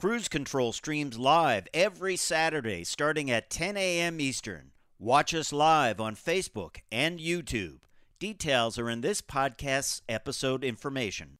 Cruise Control streams live every Saturday starting at 10 a.m. Eastern. Watch us live on Facebook and YouTube. Details are in this podcast's episode information.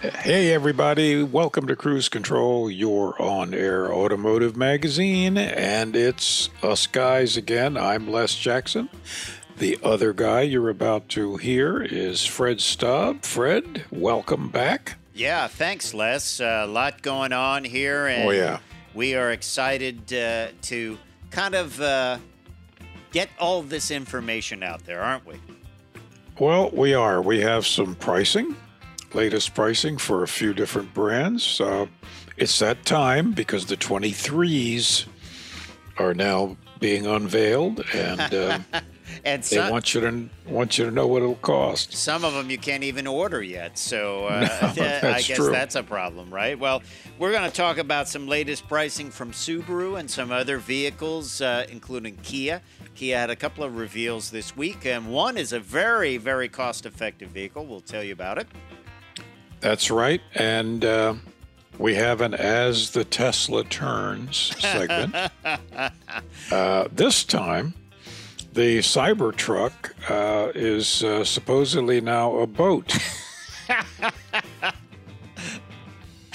Hey, everybody. Welcome to Cruise Control, your on air automotive magazine. And it's us guys again. I'm Les Jackson. The other guy you're about to hear is Fred Staub. Fred, welcome back. Yeah, thanks, Les. A lot going on here, and Oh, yeah. we are excited uh, to kind of uh, get all this information out there, aren't we? Well, we are. We have some pricing, latest pricing for a few different brands. Uh, it's that time because the 23s are now being unveiled, and uh, And they want you to want you to know what it'll cost. some of them you can't even order yet. So uh, No, I guess true. that's a problem, right? Well, we're going to talk about some latest pricing from Subaru and some other vehicles, uh, including Kia. Kia had a couple of reveals this week, and one is a very, very cost effective vehicle. We'll tell you about it. That's right, and uh, we have an "As the Tesla Turns" segment. uh, this time, the Cybertruck uh, is uh, supposedly now a boat.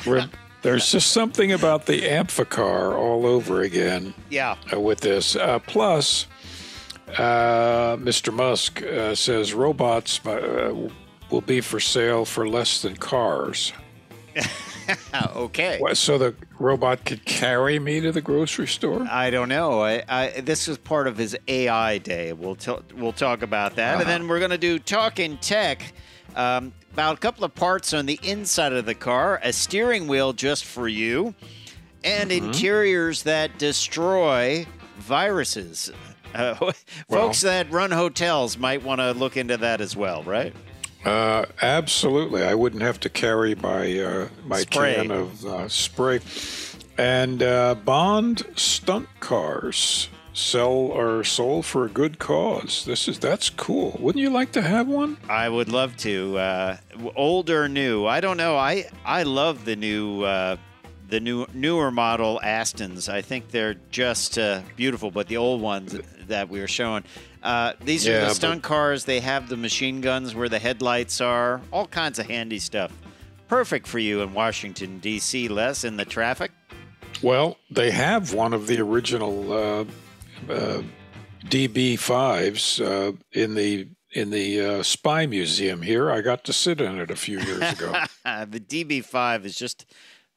There's just something about the Amphicar all over again Yeah. uh, with this. Uh, plus, uh, Mr. Musk uh, says robots uh, will be for sale for less than cars. Okay. What, so the robot could carry me to the grocery store? I don't know. I, I, this is part of his AI day. We'll t- we'll talk about that, and then we're going to do talking tech um, about a couple of parts on the inside of the car, a steering wheel just for you, and interiors that destroy viruses. Uh, folks that run hotels might want to look into that as well, right? Uh, absolutely. I wouldn't have to carry my uh, my Spray. can of uh, spray. And uh, Bond stunt cars sell or sold for a good cause. This is that's cool. Wouldn't you like to have one? I would love to. Uh, old or new? I don't know. I I love the new uh, the new newer model Astons. I think they're just uh, beautiful. But the old ones that we were showing, uh, these are Yeah, the but- stunt cars. They have the machine guns where the headlights are. All kinds of handy stuff. Perfect for you in Washington D.C. Les in the traffic. Well, they have one of the original uh, uh, DB5s uh, in the in the uh, Spy Museum here. I got to sit in it a few years ago. the DB5 is just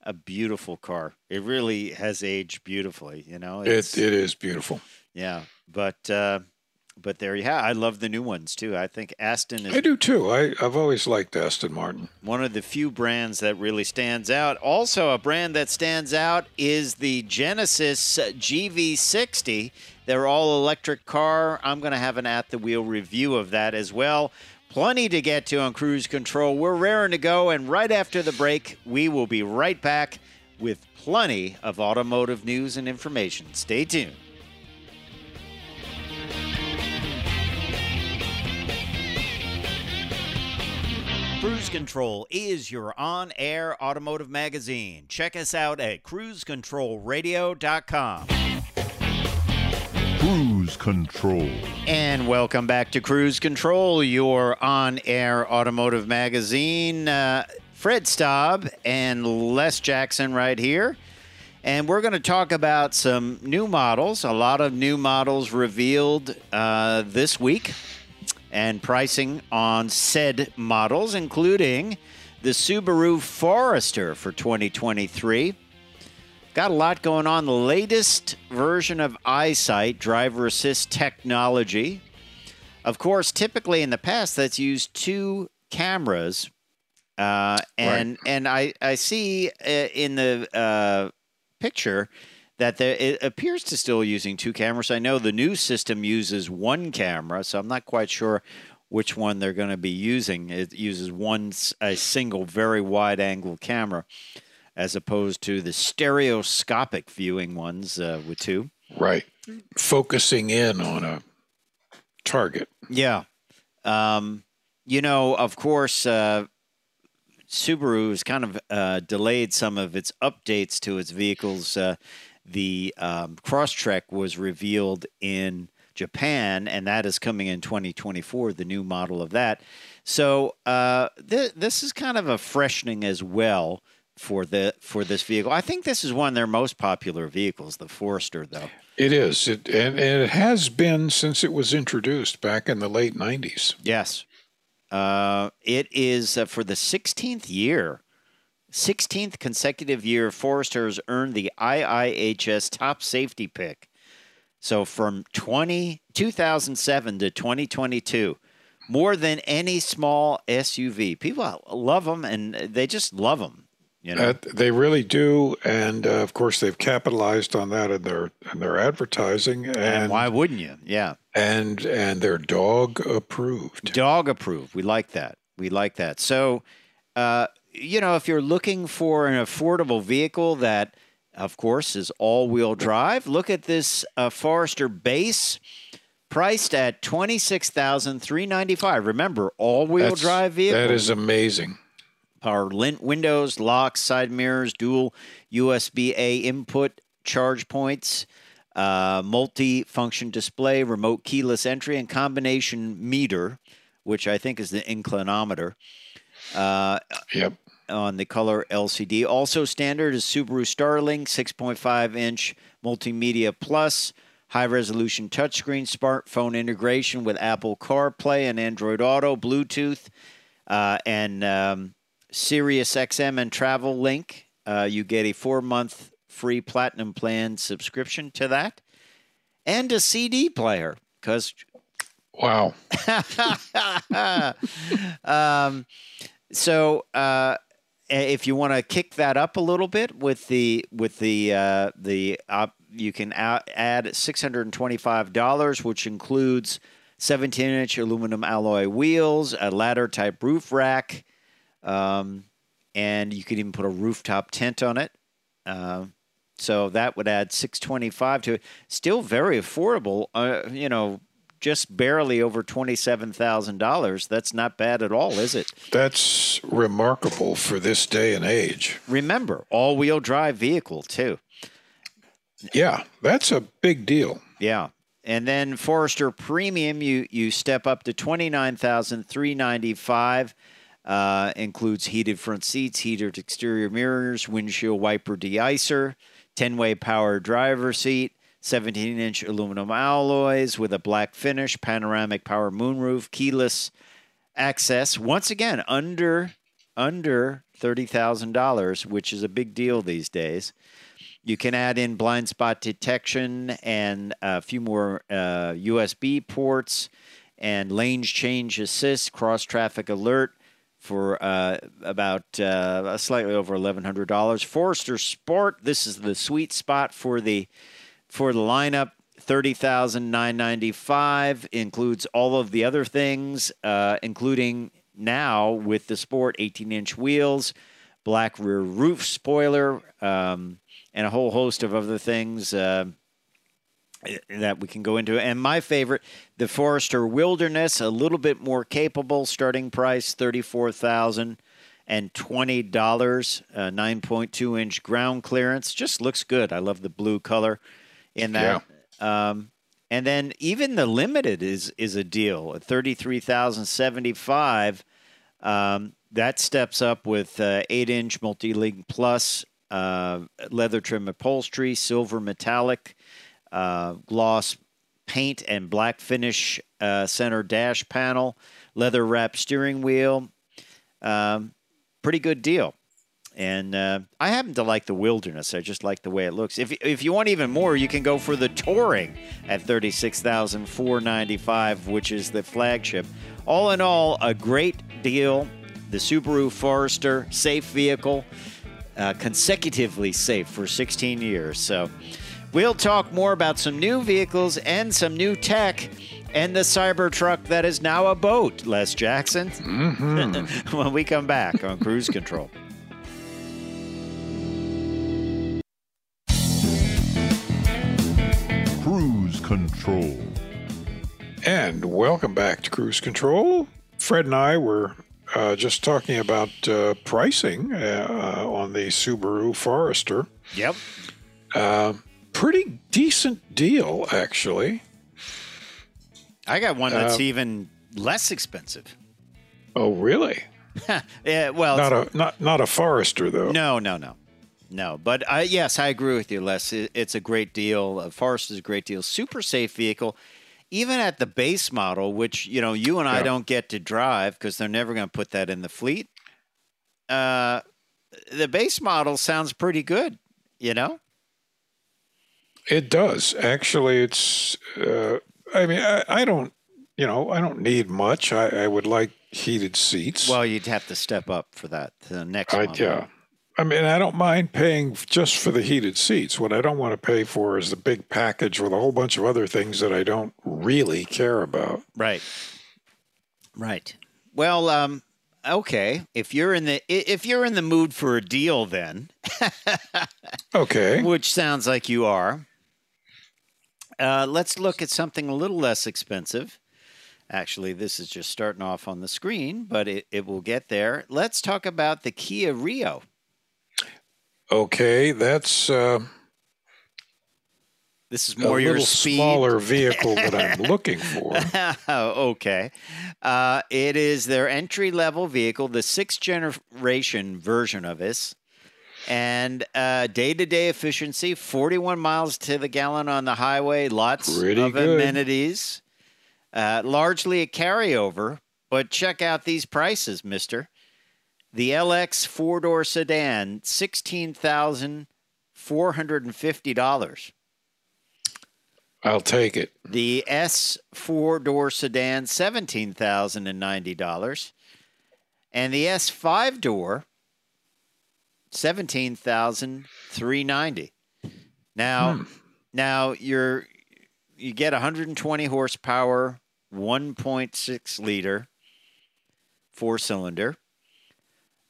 a beautiful car. It really has aged beautifully. You know, it it is beautiful. Yeah, but uh, but there you have. I love the new ones too. I think Aston is. I do too. I, I've always liked Aston Martin. one of the few brands that really stands out. Also, a brand that stands out is the Genesis GV60. They're all electric car. I'm going to have an at the wheel review of that as well. Plenty to get to on cruise control. We're raring to go, and right after the break, we will be right back with plenty of automotive news and information. Stay tuned. Cruise Control is your on air automotive magazine. Check us out at cruisecontrolradio.com. Cruise Control. And welcome back to Cruise Control, your on air automotive magazine. Uh, Fred Staub and Les Jackson right here. And we're going to talk about some new models, a lot of new models revealed uh, this week, and pricing on said models, including the Subaru Forester for 2023. Got a lot going on. The latest version of EyeSight, driver assist technology. Of course, typically in the past, that's used two cameras. Uh, and and I, I see uh, in the uh, picture that the, it appears to still using two cameras. I know the new system uses one camera, so I'm not quite sure which one they're going to be using. It uses one a single very wide angle camera as opposed to the stereoscopic viewing ones uh, with two. Right. Focusing in on a target. Yeah. Um, you know, of course, uh, Subaru has kind of uh, delayed some of its updates to its vehicles. Uh, the um, Crosstrek was revealed in Japan, and that is coming in 2024, the new model of that. So uh, th- this is kind of a freshening as well for the for this vehicle. I think this is one of their most popular vehicles, the Forester, though. It is. It and, and it has been since it was introduced back in the late 90s. Yes. Uh, it is uh, for the 16th year, 16th consecutive year, Forester has earned the IIHS top safety pick. So from 20, 2007 to 2022, more than any small SUV. People love them and they just love them. You know? That, they really do, and uh, of course they've capitalized on that in their in their advertising, and and why wouldn't you? Yeah. and and they're dog approved. Dog approved. We like that. We like that. So, uh, you know, if you're looking for an affordable vehicle that, of course, is all wheel drive, look at this uh, Forester base priced at twenty six thousand three ninety five. Remember, all wheel That's- drive vehicle. That is amazing. Power lint windows, locks, side mirrors, dual USB A input charge points, uh, multi-function display, remote keyless entry, and combination meter, which I think is the inclinometer uh, Yep. On the color LCD. Also standard is Subaru Starlink 6.5 inch multimedia plus. High resolution touchscreen, smartphone integration with Apple CarPlay and Android Auto, Bluetooth, uh, and um, Sirius XM and Travel Link. Uh, you get a four month free platinum plan subscription to that, and a CD player because Wow. um, so uh, if you want to kick that up a little bit with the with the uh, the uh, you can add six hundred and twenty five dollars, which includes seventeen inch aluminum alloy wheels, a ladder type roof rack, um, and you could even put a rooftop tent on it. Uh, so that would add 625 to it. Still very affordable. Uh, you know, just barely over $27,000. That's not bad at all, is it? That's remarkable for this day and age. Remember, all-wheel drive vehicle too. Yeah, that's a big deal. Yeah. And then Forester Premium, you you step up to twenty nine thousand three ninety five. Uh, includes heated front seats, heated exterior mirrors, windshield wiper deicer, ten way power driver seat, seventeen inch aluminum alloys with a black finish, panoramic power moonroof, keyless access. Once again, under under thirty thousand dollars, which is a big deal these days. You can add in blind spot detection and a few more uh, USB ports and lane change assist, cross traffic alert for uh, about uh, slightly over eleven hundred dollars. Forester Sport. This is the sweet spot for the for the lineup. Thirty thousand nine ninety five includes all of the other things, uh, including now with the Sport eighteen inch wheels, black rear roof spoiler. Um, and a whole host of other things uh, that we can go into. And my favorite, the Forester Wilderness, a little bit more capable. Starting price thirty four thousand and twenty dollars. Uh, Nine point two inch ground clearance, just looks good. I love the blue color in that. Um, and then even the limited is is a deal at thirty three thousand seventy five. Um, that steps up with uh, eight inch multi link plus uh, leather trim upholstery, silver metallic, uh, gloss paint, and black finish uh, center dash panel, leather wrapped steering wheel. Um, pretty good deal. And uh, I happen to like the wilderness. I just like the way it looks. If, if you want even more, you can go for the touring at thirty six thousand four ninety five, which is the flagship. All in all, a great deal. The Subaru Forester, safe vehicle. uh, consecutively safe for 16 years. So we'll talk more about some new vehicles and some new tech and the Cybertruck that is now a boat, Les Jackson, when we come back on Cruise Control. Cruise control. And welcome back to Cruise Control. Fred and I were uh, just talking about uh, pricing uh, on the Subaru Forester. Yep. Pretty decent deal, actually. I got one that's Uh, even less expensive. Oh, really? Yeah, well, Not a not not a Forester though. no, no, no, no. But uh, yes, I agree with you, Les. It's a great deal. Uh, Forest is a great deal. Super safe vehicle, even at the base model, which you know you and I Yeah. don't get to drive because they're never going to put that in the fleet. Uh, the base model sounds pretty good. You know. It does actually. It's. Uh, I mean, I, I don't. You know, I don't need much. I, I would like heated seats. Well, you'd have to step up for that the next I, model. yeah. I mean, I don't mind paying just for the heated seats. What I don't want to pay for is the big package with a whole bunch of other things that I don't really care about. Right. Right. Well, um, okay. If you're in the if you're in the mood for a deal, then Okay. which sounds like you are, uh, let's look at something a little less expensive. Actually, this is just starting off on the screen, but it, it will get there. Let's talk about the Kia Rio. Okay. That's uh, This is a more your little speed. smaller vehicle that I'm looking for. okay. Uh, it is their entry level vehicle, the sixth generation version of this. And day to day efficiency 41 miles to the gallon on the highway, lots Pretty of good. amenities, uh, largely a carryover. But check out these prices, mister. The LX four door sedan, $16,450. I'll take it. The S four door sedan, seventeen thousand and ninety dollars, and the S five door, seventeen thousand three ninety. Now, hmm. now you're you get 120 horsepower, 1.6 liter, four cylinder.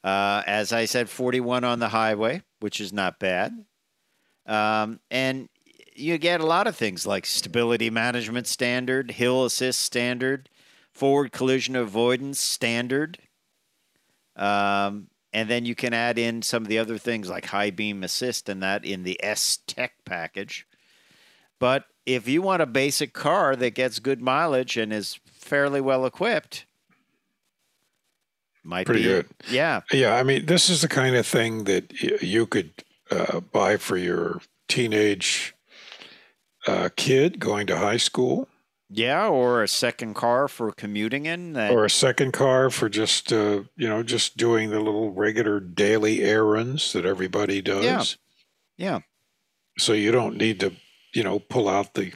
Uh, as I said, 41 on the highway, which is not bad. Um, and you get a lot of things like stability management standard, hill assist standard, forward collision avoidance standard. Um, and then you can add in some of the other things like high beam assist and that in the S Tech package. But if you want a basic car that gets good mileage and is fairly well equipped, might Pretty be good. Yeah, Yeah, I mean, this is the kind of thing that you could uh, buy for your teenage uh, kid going to high school, yeah, or a second car for commuting in. That, or a second car for just uh, you know just doing the little regular daily errands that everybody does. Yeah. yeah, So you don't need to you know pull out the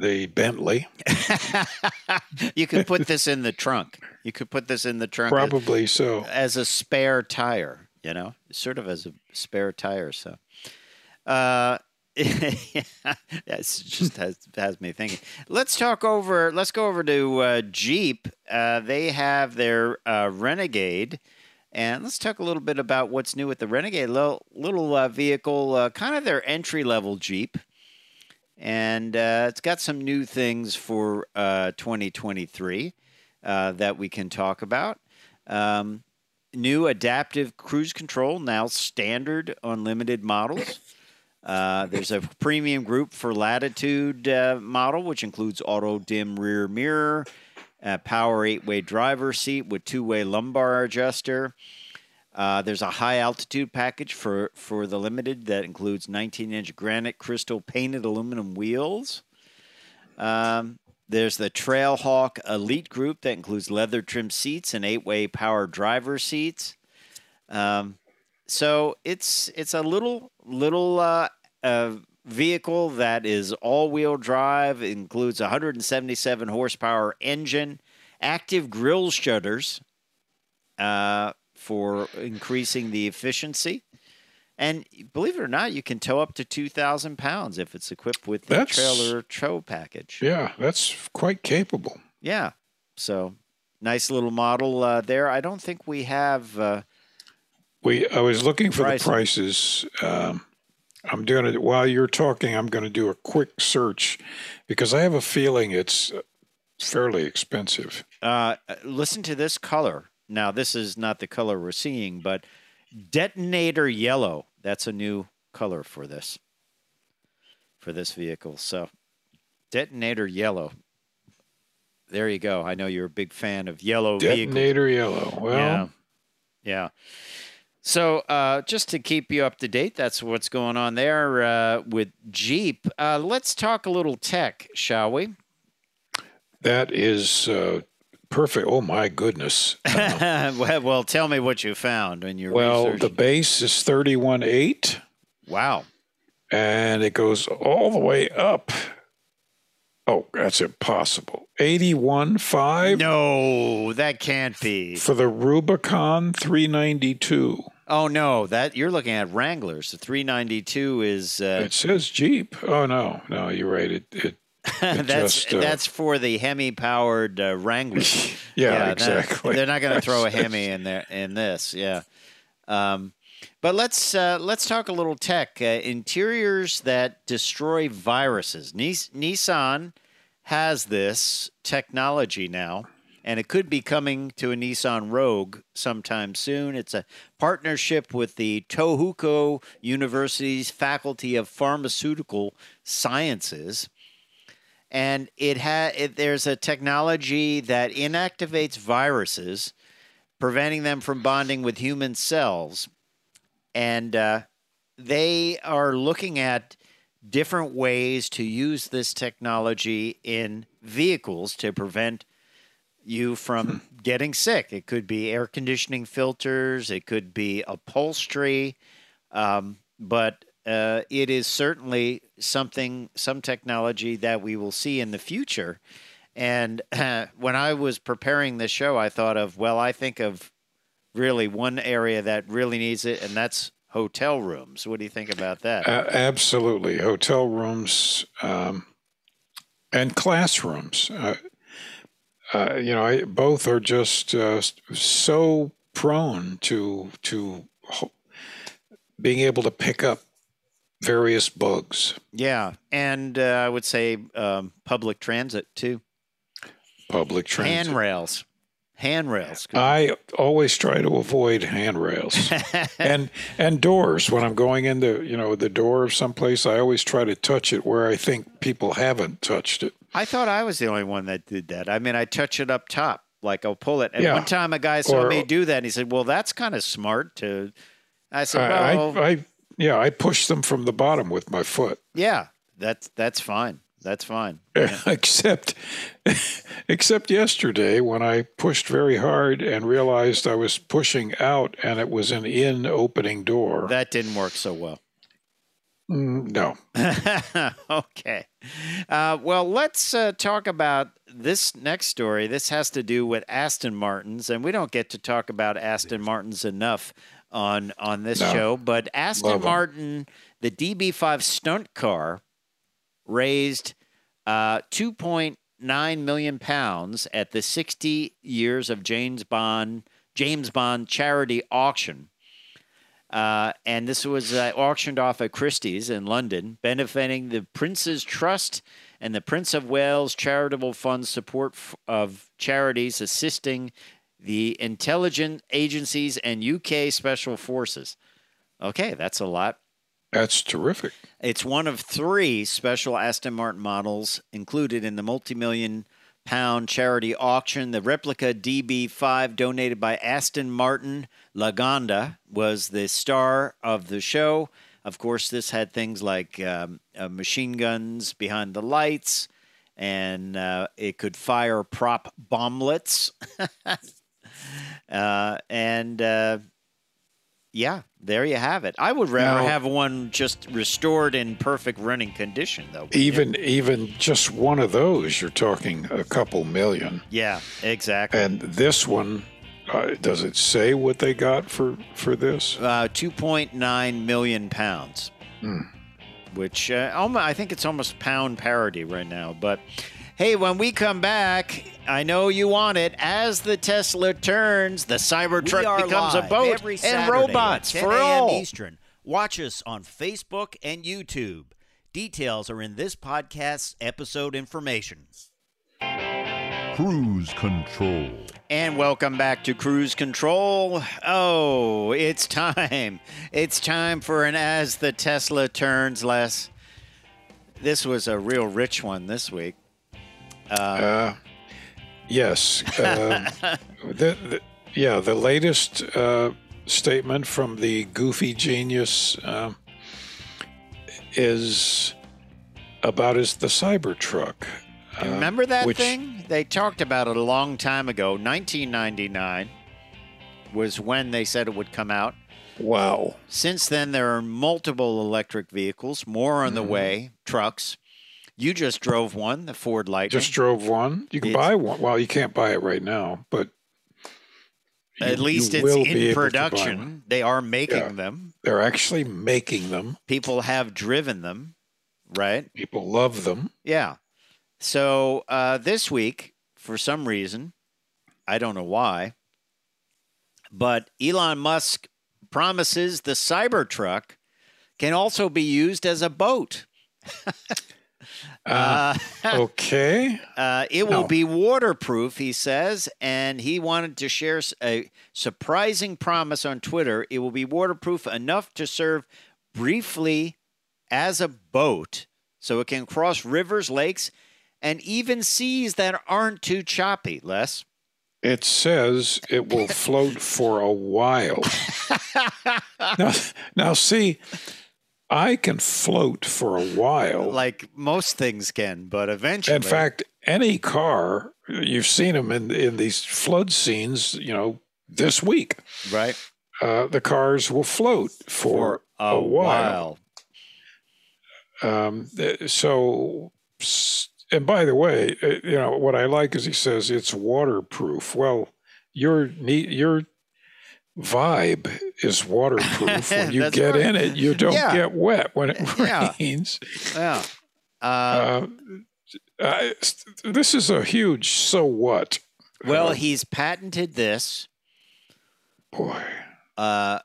the Bentley. you could put this in the trunk. You could put this in the trunk as- Probably so. as a spare tire, you know, sort of as a spare tire. So, uh, it's just has, has me thinking. Let's talk over. Let's go over to uh, Jeep. Uh, they have their uh, Renegade, and let's talk a little bit about what's new with the Renegade. Little little uh, vehicle, uh, kind of their entry level Jeep, and uh, it's got some new things for uh, 2023 uh, that we can talk about. Um, new adaptive cruise control now standard on limited models. Uh, there's a premium group for Latitude uh, model, which includes auto dim rear mirror, power eight way driver seat with two way lumbar adjuster. Uh, there's a high altitude package for, for the limited that includes 19 inch granite crystal painted aluminum wheels. Um, there's the Trailhawk Elite group that includes leather trim seats and eight way power driver seats. Um, so it's it's a little little uh, uh, vehicle that is all wheel drive. Includes 177 horsepower engine, active grille shutters uh, for increasing the efficiency. And believe it or not, you can tow up to 2,000 pounds if it's equipped with the That's- trailer tow package. Yeah, that's quite capable. Yeah. So nice little model uh, there. I don't think we have. Uh, We I was looking for Pricing. the prices. Um, I'm doing it while you're talking. I'm going to do a quick search because I have a feeling it's fairly expensive. uh, listen to this color. Now, this is not the color we're seeing, but detonator yellow. That's a new color for this for this vehicle. So, detonator yellow. There you go. I know you're a big fan of yellow vehicles. Detonator yellow. Well, Yeah. Yeah. So, uh, just to keep you up to date, that's what's going on there uh, with Jeep. Uh, let's talk a little tech, shall we? that is uh, perfect. Oh my goodness. well, well, tell me what you found in your Well, research. the base is thirty-one eight. wow. and it goes all the way up. Oh, that's impossible. 81.5 No, that can't be. for the Rubicon 392. Oh no, that you're looking at Wranglers. The 392 is uh, It says Jeep. Oh no, no, you're right. It, it that's just, uh, that's for the Hemi powered uh, Wrangler. yeah, that- exactly. they're not going to throw a Hemi in there in this. Yeah. Um, but let's uh, let's talk a little tech. Uh, interiors that destroy viruses. Nis- Nissan has this technology now, and it could be coming to a Nissan Rogue sometime soon. It's a partnership with the Tohoku University's Faculty of Pharmaceutical Sciences and it ha- it, there's a technology that inactivates viruses, preventing them from bonding with human cells, and uh, they are looking at different ways to use this technology in vehicles to prevent you from getting sick. It could be air conditioning filters, it could be upholstery, um, but uh, it is certainly something, some technology that we will see in the future. And when I was preparing this show, I thought of, well, I think of really one area that really needs it, and that's hotel rooms. What do you think about that? A- absolutely. Hotel rooms um, and classrooms. Uh, uh, you know, I, both are just uh, so prone to to being able to pick up various bugs. yeah, and uh, I would say um, public transit too. Public transit. Handrails, handrails. I always try to avoid handrails and and doors when I'm going into you know the door of someplace. I always try to touch it where I think people haven't touched it. I thought I was the only one that did that. I mean, I touch it up top, like I'll pull it. And Yeah. one time, a guy saw Or- me do that, and he said, "Well, that's kind of smart." To, I said, I, "Well, I, I yeah, I push them from the bottom with my foot. yeah, that's that's fine. That's fine." except except yesterday when I pushed very hard and realized I was pushing out and it was an in opening door. That didn't work so well. Mm, no. okay. Uh, well, let's uh, talk about this next story. This has to do with Aston Martins, and we don't get to talk about Aston Martins enough on on this No. show. But Aston Love. Martin, the DB5 stunt car, raised uh, 2.9 million pounds at the 60 years of James Bond James Bond charity auction. Uh, and this was uh, auctioned off at Christie's in London, benefiting the Prince's Trust and the Prince of Wales Charitable Fund support f- of charities assisting the intelligence agencies and UK special forces. Okay, that's a lot. That's terrific. It's one of three special Aston Martin models included in the multi-million pound charity auction. The replica DB5 donated by Aston Martin Lagonda was the star of the show. Of course, this had things like um, uh, machine guns behind the lights, and uh, it could fire prop bomblets. uh, and uh, yeah, there you have it. I would rather Now- have one just restored in perfect running condition, though. Even even just one of those, you're talking a couple million. Yeah, exactly. And this one, Uh, does it say what they got for for this? Uh, 2.9 million pounds, which uh, I think it's almost pound parity right now. But hey, when we come back, I know you want it. As the Tesla turns, the We Cybertruck becomes a boat every and Saturday robots at 10 for all. Eastern. Watch us on Facebook and YouTube. Details are in this podcast's episode information. Cruise Control. And welcome back to Cruise Control. Oh, it's time. It's time for an As the Tesla Turns Les. This was a real rich one this week. Uh, yes. Um, the, the, yeah, the latest uh, statement from the goofy genius um, is about is the Cybertruck. Uh, Remember that which- thing? They talked about it a long time ago. 1999 was when they said it would come out. Wow. Since then, there are multiple electric vehicles, more on the Mm-hmm. way, trucks. You just drove one, the Ford Lightning. Just drove one. You can It's- buy one. Well, you can't buy it right now, but At you- least you it's in able to buy one. production. They are making Yeah. them. they're actually making them. People have driven them, right? People love them. Yeah. So uh, this week, for some reason, I don't know why, but Elon Musk promises the Cybertruck can also be used as a boat. Uh, okay. Uh, it will No. be waterproof, he says, and he wanted to share a surprising promise on Twitter. It will be waterproof enough to serve briefly as a boat, so it can cross rivers, lakes, and even seas that aren't too choppy. Les, It says it will float for a while. now, now, see, I can float for a while. like most things can, but eventually, In fact, any car, you've seen them in, in these flood scenes, you know, this week, right uh, the cars will float for, a, while. Um, so, and by the way, uh, you know what I like is he says it's waterproof. Well, your your vibe is waterproof. when you get right. in it, you don't Yeah. get wet when it Yeah. rains. Yeah. Uh, Uh, uh, this is a huge so what. well, uh, he's patented this. Boy, uh,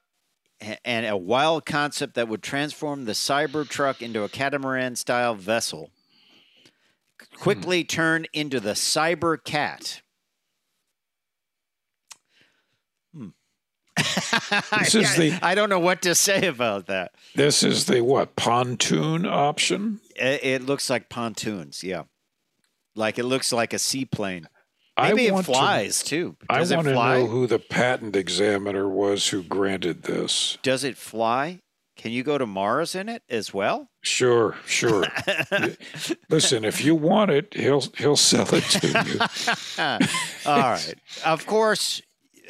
and a wild concept that would transform the Cybertruck into a catamaran style vessel. Quickly turn into the Cyber Cat. This is the- I don't know what to say about that. this is the what pontoon option. It, it looks like pontoons, yeah. Like it looks like a seaplane. I Maybe it want to- flies too. I Does it want to know who the patent examiner was who granted this. Does it fly? Can you go to Mars in it as well? Sure, sure. Listen, if you want it, he'll he'll sell it to you. All right. Of course,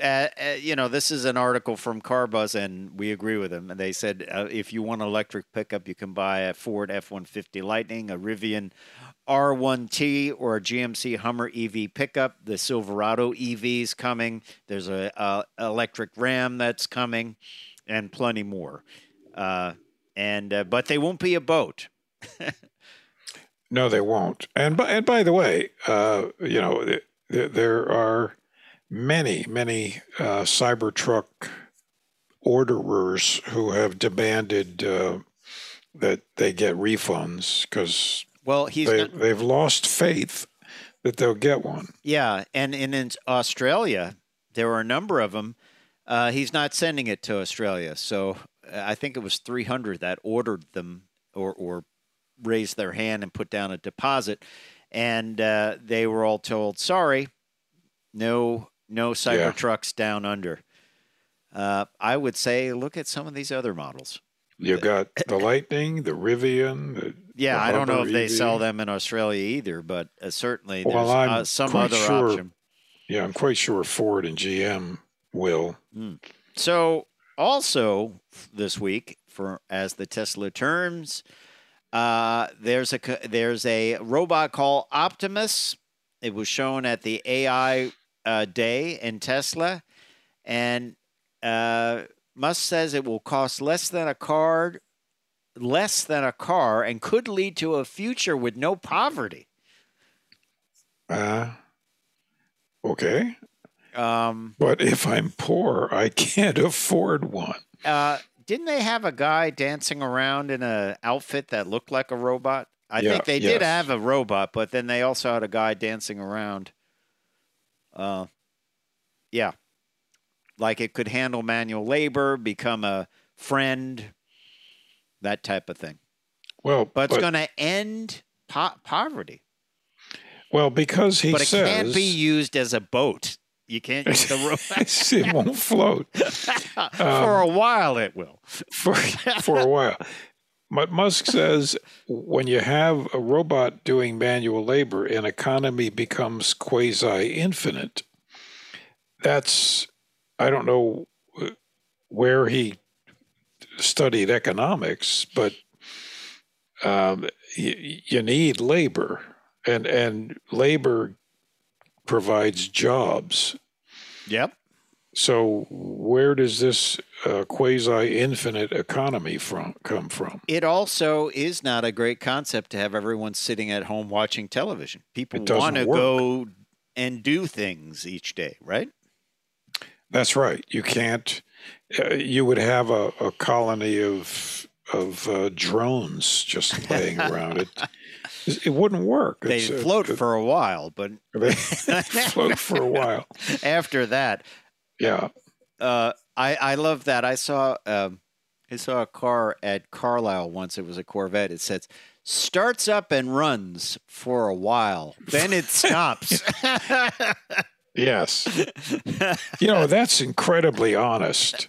uh, uh, you know, this is an article from Carbuzz, and we agree with them. And they said uh, if you want an electric pickup, you can buy a Ford F 150 Lightning, a Rivian R1T, or a GMC Hummer EV pickup. The Silverado EV is coming. There's a, uh electric Ram that's coming, and plenty more. Uh, and uh, but they won't be a boat. No, they won't. And by, and by the way, you know, th- th- there are many, many uh, Cybertruck orderers who have demanded uh, that they get refunds because Well, he's they, not, they've lost faith that they'll get one. Yeah, and, and in Australia, there were a number of them. Uh, he's not sending it to Australia, so uh, I think it was 300 that ordered them or or raised their hand and put down a deposit, and uh, they were all told, "Sorry, no, no Yeah. Cybertrucks down under." Uh, I would say, look at some of these other models. You got the Lightning, the Rivian. The, Yeah, the I don't know if they sell them in Australia either, but uh, certainly there's Well, I'm uh, some other sure- option. Yeah, I'm quite sure Ford and GM will. So, also this week, for as the Tesla turns, uh, there's a there's a robot called Optimus. It was shown at the AI uh, day in Tesla, And uh, Musk says it will cost less than a car, less than a car, and could lead to a future with no poverty. Uh, okay. Um, But if I'm poor, I can't afford one. uh, didn't they have a guy dancing around in a outfit that looked like a robot? I Yeah, think they did have a robot, but then they also had a guy dancing around. Uh, yeah, like it could handle manual labor, become a friend, that type of thing. Well, But it's going to end po- poverty. well because he but it says can't be used as a boat. You can't use the it won't float for a while. It will. for for a while. But Musk says when you have a robot doing manual labor, an economy becomes quasi infinite. That's I don't know where he studied economics, but um, you, you need labor, and and labor provides jobs. Yep. So where does this uh, quasi-infinite economy from come from? It also is not a great concept to have everyone sitting at home watching television. People want to go and do things each day, right? That's right. You can't. Uh, you would have a, a colony of of uh, drones just laying around. It it wouldn't work. They float for a while, but they float for a while. after that, Yeah. uh, I I love that. I saw um, I saw a car at Carlisle once. It was a Corvette. It says starts up and runs for a while, then it stops. Yes. you know that's incredibly honest.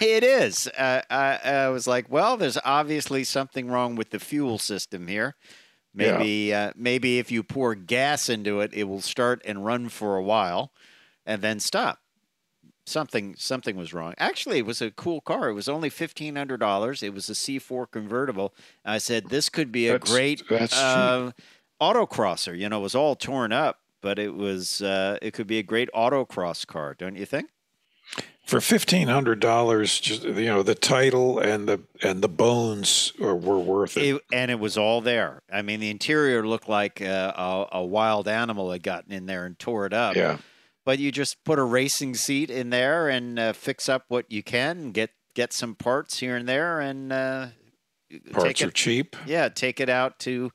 it is. Uh, I, I was like, well, there's obviously something wrong with the fuel system here. Yeah. Maybe, uh, maybe if you pour gas into it, it will start and run for a while, and then stop. Something, something was wrong. Actually, it was a cool car. It was only fifteen hundred dollars. It was a C4 convertible. I said this could be a That's- great that's uh, autocrosser. You know, it was all torn up, but it was. Uh, it could be a great autocross car, don't you think? For fifteen hundred dollars, just you know, the title and the and the bones are, were worth it. It, and it was all there. I mean, the interior looked like uh, a, a wild animal had gotten in there and tore it up. yeah. But you just put a racing seat in there and uh, fix up what you can, get get some parts here and there, and uh, Parts take are it. cheap. Yeah, take it out to,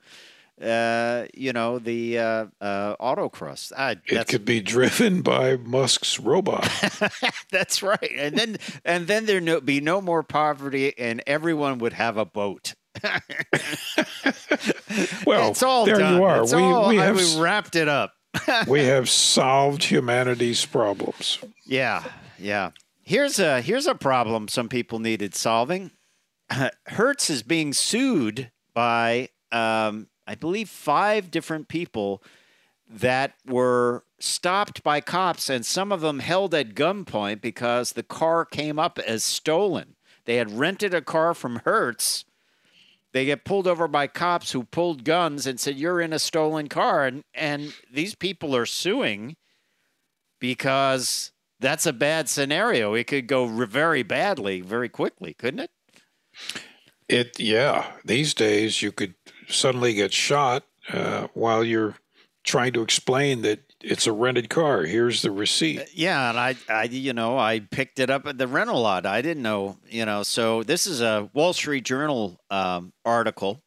uh, you know, the uh, uh, autocross. Ah, It could be driven by Musk's robot. that's right. And then and then there no, be no more poverty, and everyone would have a boat. Well, it's all there done. you are. It's we all- we I- have we wrapped it up. we have solved humanity's problems. Yeah, yeah. Here's a here's a problem some people needed solving. Hertz is being sued by um, I believe five different people that were stopped by cops, and some of them held at gunpoint because the car came up as stolen. They had rented a car from Hertz. They get pulled over by cops who pulled guns and said, "You're in a stolen car," and and these people are suing because that's a bad scenario. It could go very badly very quickly, couldn't it? It yeah. These days, you could suddenly get shot uh, while you're trying to explain that it's a rented car. Here's the receipt. Yeah, and I, I, you know, I picked it up at the rental lot. I didn't know, you know. So this is a Wall Street Journal um, article,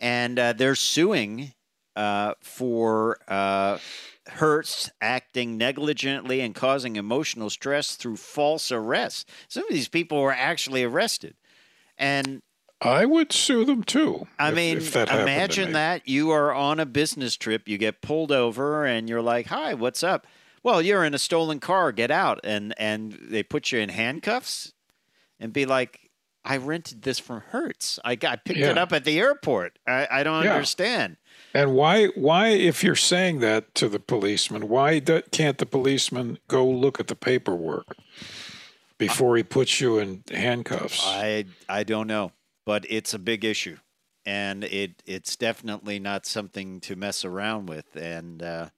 and uh, they're suing uh, for uh, Hertz acting negligently and causing emotional stress through false arrests. Some of these people were actually arrested, and I would sue them too. I if- mean, if that imagine that you are on a business trip, you get pulled over, and you're like, "Hi, what's up?" Well, you're in a stolen car. Get out, and and they put you in handcuffs, and be like, "I rented this from Hertz. I got I picked it up at the airport. I, I don't Yeah. understand." And why, why, if you're saying that to the policeman, why do, can't the policeman go look at the paperwork before he puts you in handcuffs? I I don't know, but it's a big issue, and it it's definitely not something to mess around with. And uh,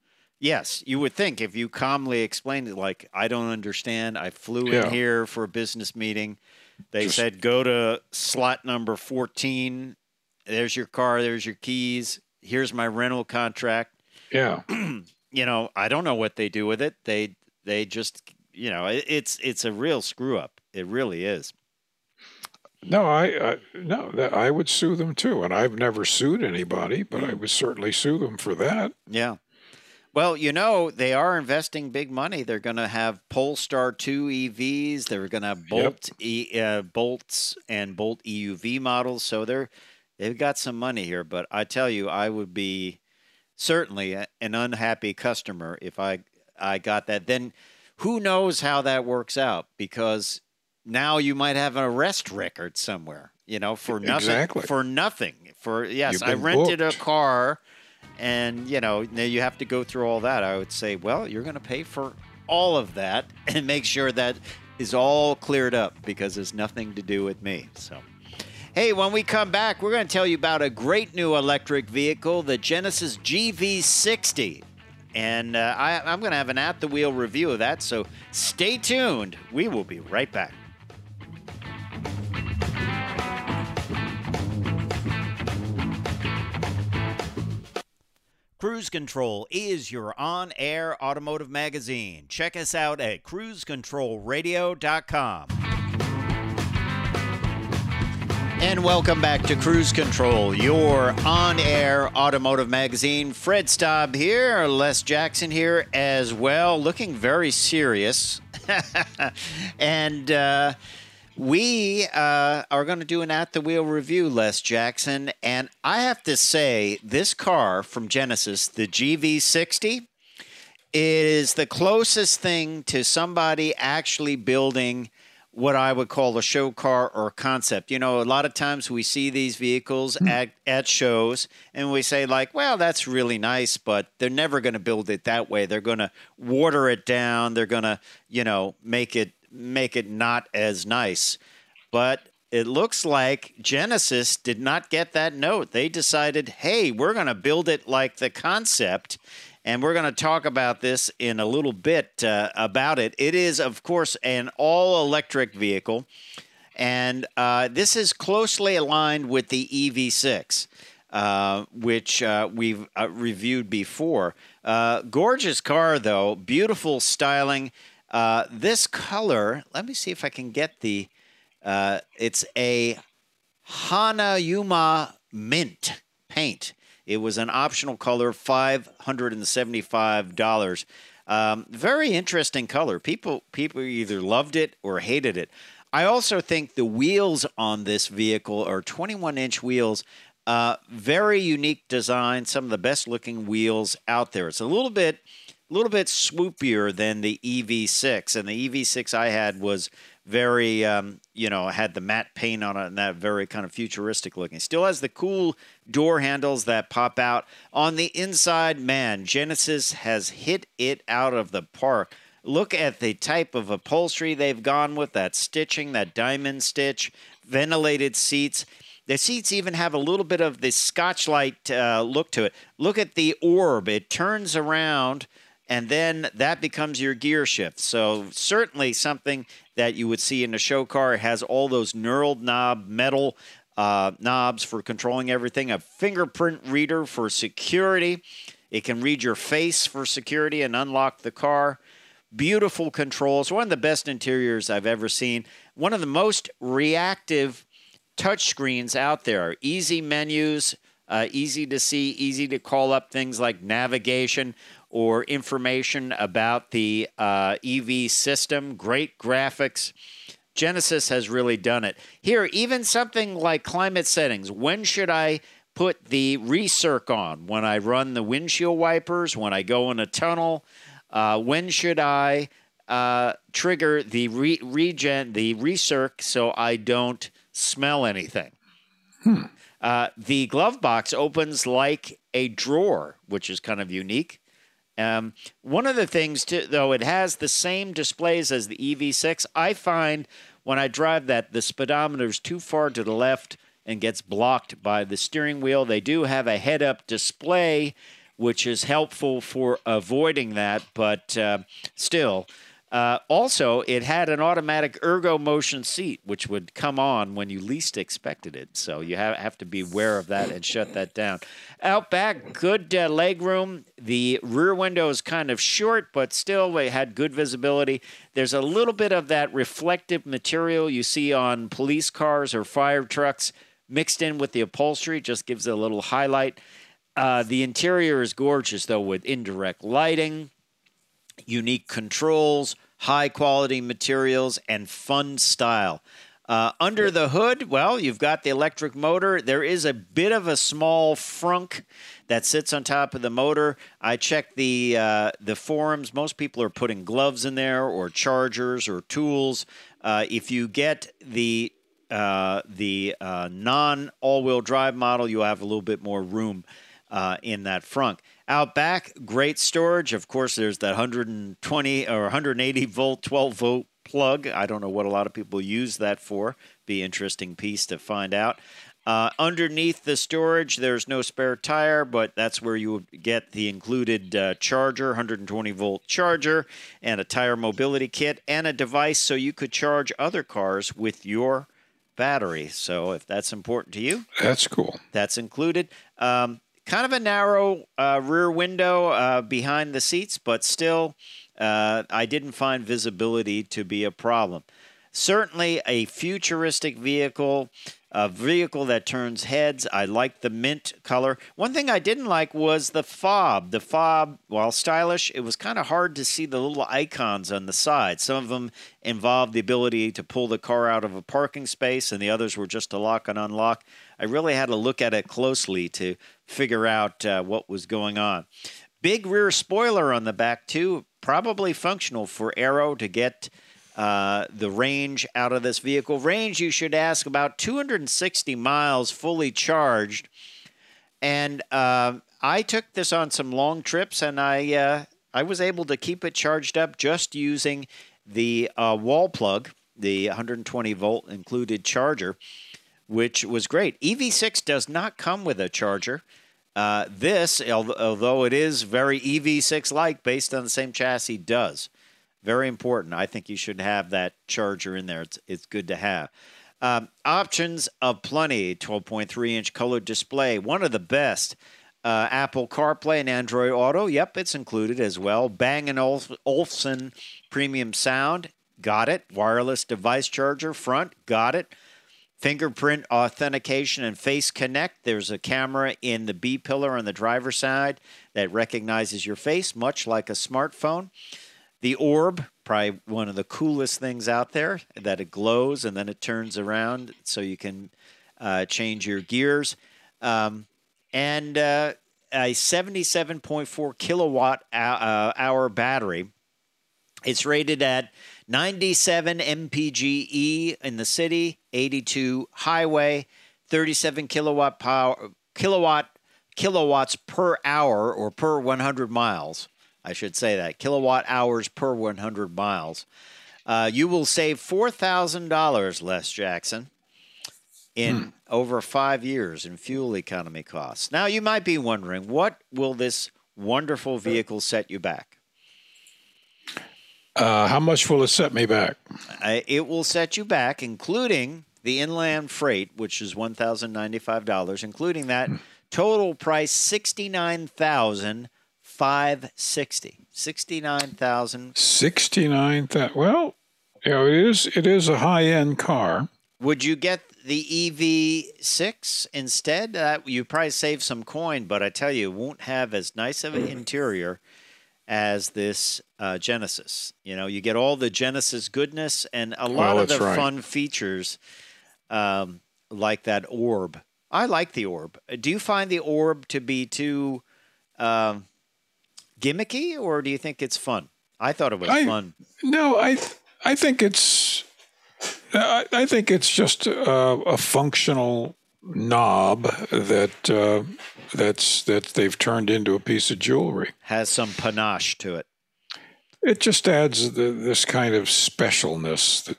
Yes, you would think if you calmly explained it, like, I don't understand. I flew Yeah. in here for a business meeting. They Just- said, go to slot number 14. There's your car. There's your keys. Here's my rental contract. Yeah. You know, I don't know what they do with it. They, they just, you know, it, it's, it's a real screw up. It really is. No, I, I no, that, I would sue them too, and I've never sued anybody, but Mm. I would certainly sue them for that. Yeah. Well, you know, they are investing big money. They're going to have Polestar 2 EVs. They're going to have Bolt e, uh, Bolts and Bolt EUV models. So they're they've got some money here, but I tell you, I would be certainly a- an unhappy customer if I I got that. Then who knows how that works out because now you might have an arrest record somewhere, you know, for nothing Exactly. for nothing. For yes, I rented a car and you know now you have to go through all that. I would say well you're going to pay for all of that and make sure that is all cleared up because it's nothing to do with me so. Hey when we come back we're going to tell you about a great new electric vehicle the genesis gv60 and uh, I, i'm going to have an at the wheel review of that so stay tuned. We will be right back Cruise Control is your on air automotive magazine. Check us out at cruisecontrolradio.com. And welcome back to Cruise Control, your on air automotive magazine. Fred Staub here, Les Jackson here as well, looking very serious. and uh, we uh, are going to do an at the wheel review, Les Jackson. And I have to say, this car from Genesis, the GV60, is the closest thing to somebody actually building what I would call a show car or concept. You know, a lot of times we see these vehicles at, at shows and we say, like, well, that's really nice, but they're never going to build it that way. They're going to water it down. They're going to, you know, make it make it not as nice. But it looks like Genesis did not get that note. They decided, hey, we're going to build it like the concept. And we're going to talk about this in a little bit uh, about it. It is, of course, an all electric vehicle. And uh, this is closely aligned with the EV6, uh, which uh, we've uh, reviewed before. Uh, gorgeous car, though. Beautiful styling. Uh, this color, let me see if I can get the. Uh, it's a Hanauma mint paint. It was an optional color, five hundred and seventy-five dollars. Um, very interesting color. People people either loved it or hated it. I also think the wheels on this vehicle are 21 inch wheels. Uh, very unique design. Some of the best looking wheels out there. It's a little bit a little bit swoopier than the EV6, and the EV6 I had was very, um, you know, had the matte paint on it and that very kind of futuristic looking. Still has the cool door handles that pop out. On the inside, man, Genesis has hit it out of the park. Look at the type of upholstery they've gone with that stitching, that diamond stitch, ventilated seats. The seats even have a little bit of the Scotchlite uh, look to it. Look at the orb; it turns around, and then that becomes your gear shift. So certainly something that you would see in a show car. Has all those knurled knob metal uh, knobs for controlling everything. A fingerprint reader for security. It can read your face for security and unlock the car. Beautiful controls. One of the best interiors I've ever seen. One of the most reactive touchscreens out there. Easy menus, uh, easy to see, easy to call up things like navigation or information about the uh, EV system. Great graphics. Genesis has really done it. Here, even something like climate settings. When should I put the recirc on? When I run the windshield wipers? When I go in a tunnel? Uh, when should I uh, trigger the re- regen, the recirc, so I don't smell anything? Uh, the glove box opens like a drawer, which is kind of unique. Um, one of the things, too, though, it has the same displays as the EV6. I find when I drive that the speedometer is too far to the left and gets blocked by the steering wheel. They do have a head-up display which is helpful for avoiding that. But uh, still, uh, also, it had an automatic ergo motion seat, which would come on when you least expected it. So you have, have to be aware of that and shut that down. Out back, good uh, leg room. The rear window is kind of short, but still, it had good visibility. There's a little bit of that reflective material you see on police cars or fire trucks mixed in with the upholstery, just gives it a little highlight. Uh, the interior is gorgeous, though, with indirect lighting unique controls, high quality materials, and fun style. Uh, under the hood, well, you've got the electric motor. There is a bit of a small frunk that sits on top of the motor. I checked the uh, the forums. Most people are putting gloves in there, or chargers, or tools. Uh, if you get the uh, the uh, non all wheel drive model, you have a little bit more room uh, in that frunk. Out back, great storage. Of course, there's that 120 or 180 volt, 12 volt plug. I don't know what a lot of people use that for. Be interesting piece to find out. Uh, underneath the storage, there's no spare tire, but that's where you would get the included uh, charger, 120 volt charger, and a tire mobility kit, and a device so you could charge other cars with your battery. So if that's important to you, That's cool. that's included. Um, kind of a narrow uh, rear window uh, behind the seats, but still, uh, I didn't find visibility to be a problem. Certainly a futuristic vehicle, a vehicle that turns heads. I like the mint color. One thing I didn't like was the fob. The fob, while stylish, it was kind of hard to see the little icons on the side. Some of them involved the ability to pull the car out of a parking space, and the others were just to lock and unlock. I really had to look at it closely to figure out uh, what was going on. Big rear spoiler on the back, too, probably functional for Aero to get uh, the range out of this vehicle. Range, you should ask, about 260 miles fully charged. And uh, I took this on some long trips, and I uh, I was able to keep it charged up just using the uh, wall plug, the 120 volt included charger, which was great. EV6 does not come with a charger. Uh, this, although it is very EV6 like, based on the same chassis, does. Very important. I think you should have that charger in there. It's, it's good to have. Um, options of plenty 12.3 inch color display, one of the best. Uh, Apple CarPlay and Android Auto, yep, it's included as well. Bang Olufsen premium sound, got it. Wireless device charger front, got it. Fingerprint authentication and face connect. There's a camera in the B pillar on the driver's side that recognizes your face, much like a smartphone. The orb, probably one of the coolest things out there, that it glows and then it turns around so you can uh, change your gears. Um, and uh, a 77.4 kilowatt uh, hour battery. It's rated at 97 mpge in the city, 82 highway, 37 kilowatt power, kilowatt kilowatts per hour or per 100 miles. I should say that kilowatt hours per 100 miles. Uh, you will save four thousand dollars, Les Jackson, in over five years in fuel economy costs. Now you might be wondering, what will this wonderful vehicle set you back? Uh, how much will it set me back? Uh, it will set you back, including the inland freight, which is one thousand ninety-five dollars, including that total price sixty-nine thousand five sixty. Sixty-nine thousand. Sixty-nine thousand. Well, you know, it is it is a high-end car. Would you get the EV6 instead? Uh, you probably save some coin, but I tell you, it won't have as nice of an interior as this uh, Genesis. You know, you get all the Genesis goodness and a lot of the right. fun features, um, like that orb. I like the orb. Uh, Do you find the orb to be too um, gimmicky, or do you think it's fun? I thought it was I- fun. No, I I think it's I, I think it's just a, a functional knob that uh, that's that they've turned into a piece of jewelry. Has some panache to it. It just adds the, this kind of specialness. That,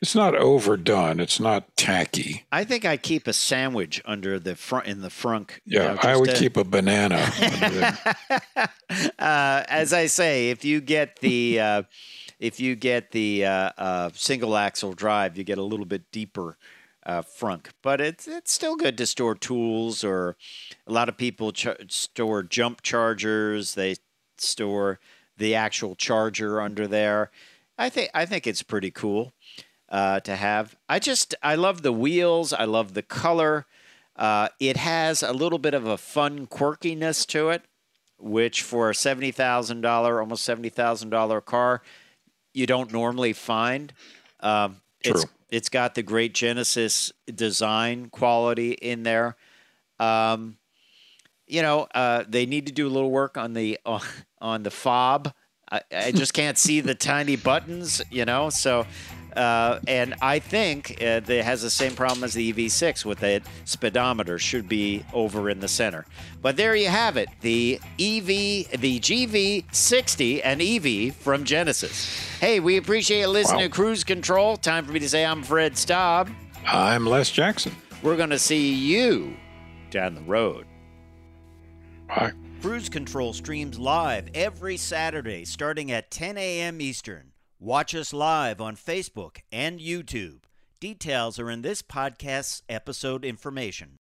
It's not overdone. It's not tacky. I think I keep a sandwich under the front in the frunk. Yeah, know, I would to- keep a banana. uh, as I say, if you get the uh, if you get the uh, uh, single axle drive, you get a little bit deeper uh, frunk, but it's it's still good to store tools. Or a lot of people store jump chargers. They store the actual charger under there. I think I think it's pretty cool uh, to have. I just I love the wheels. I love the color. Uh, it has a little bit of a fun quirkiness to it which for a seventy thousand dollar, almost seventy thousand dollar car, you don't normally find. Um, True. it's got the great Genesis design quality in there. Um, you know, uh, they need to do a little work on the on the fob. I, I just can't see the tiny buttons, you know. So, uh, and I think uh, it has the same problem as the EV6 with the speedometer should be over in the center. But there you have it, the EV, the GV60 and EV from Genesis. Hey, we appreciate you listening Wow. to Cruise Control. Time for me to say I'm Fred Staub. I'm Les Jackson. We're going to see you down the road. Bye. Cruise Control streams live every Saturday starting at 10 a.m. Eastern. Watch us live on Facebook and YouTube. Details are in this podcast's episode information.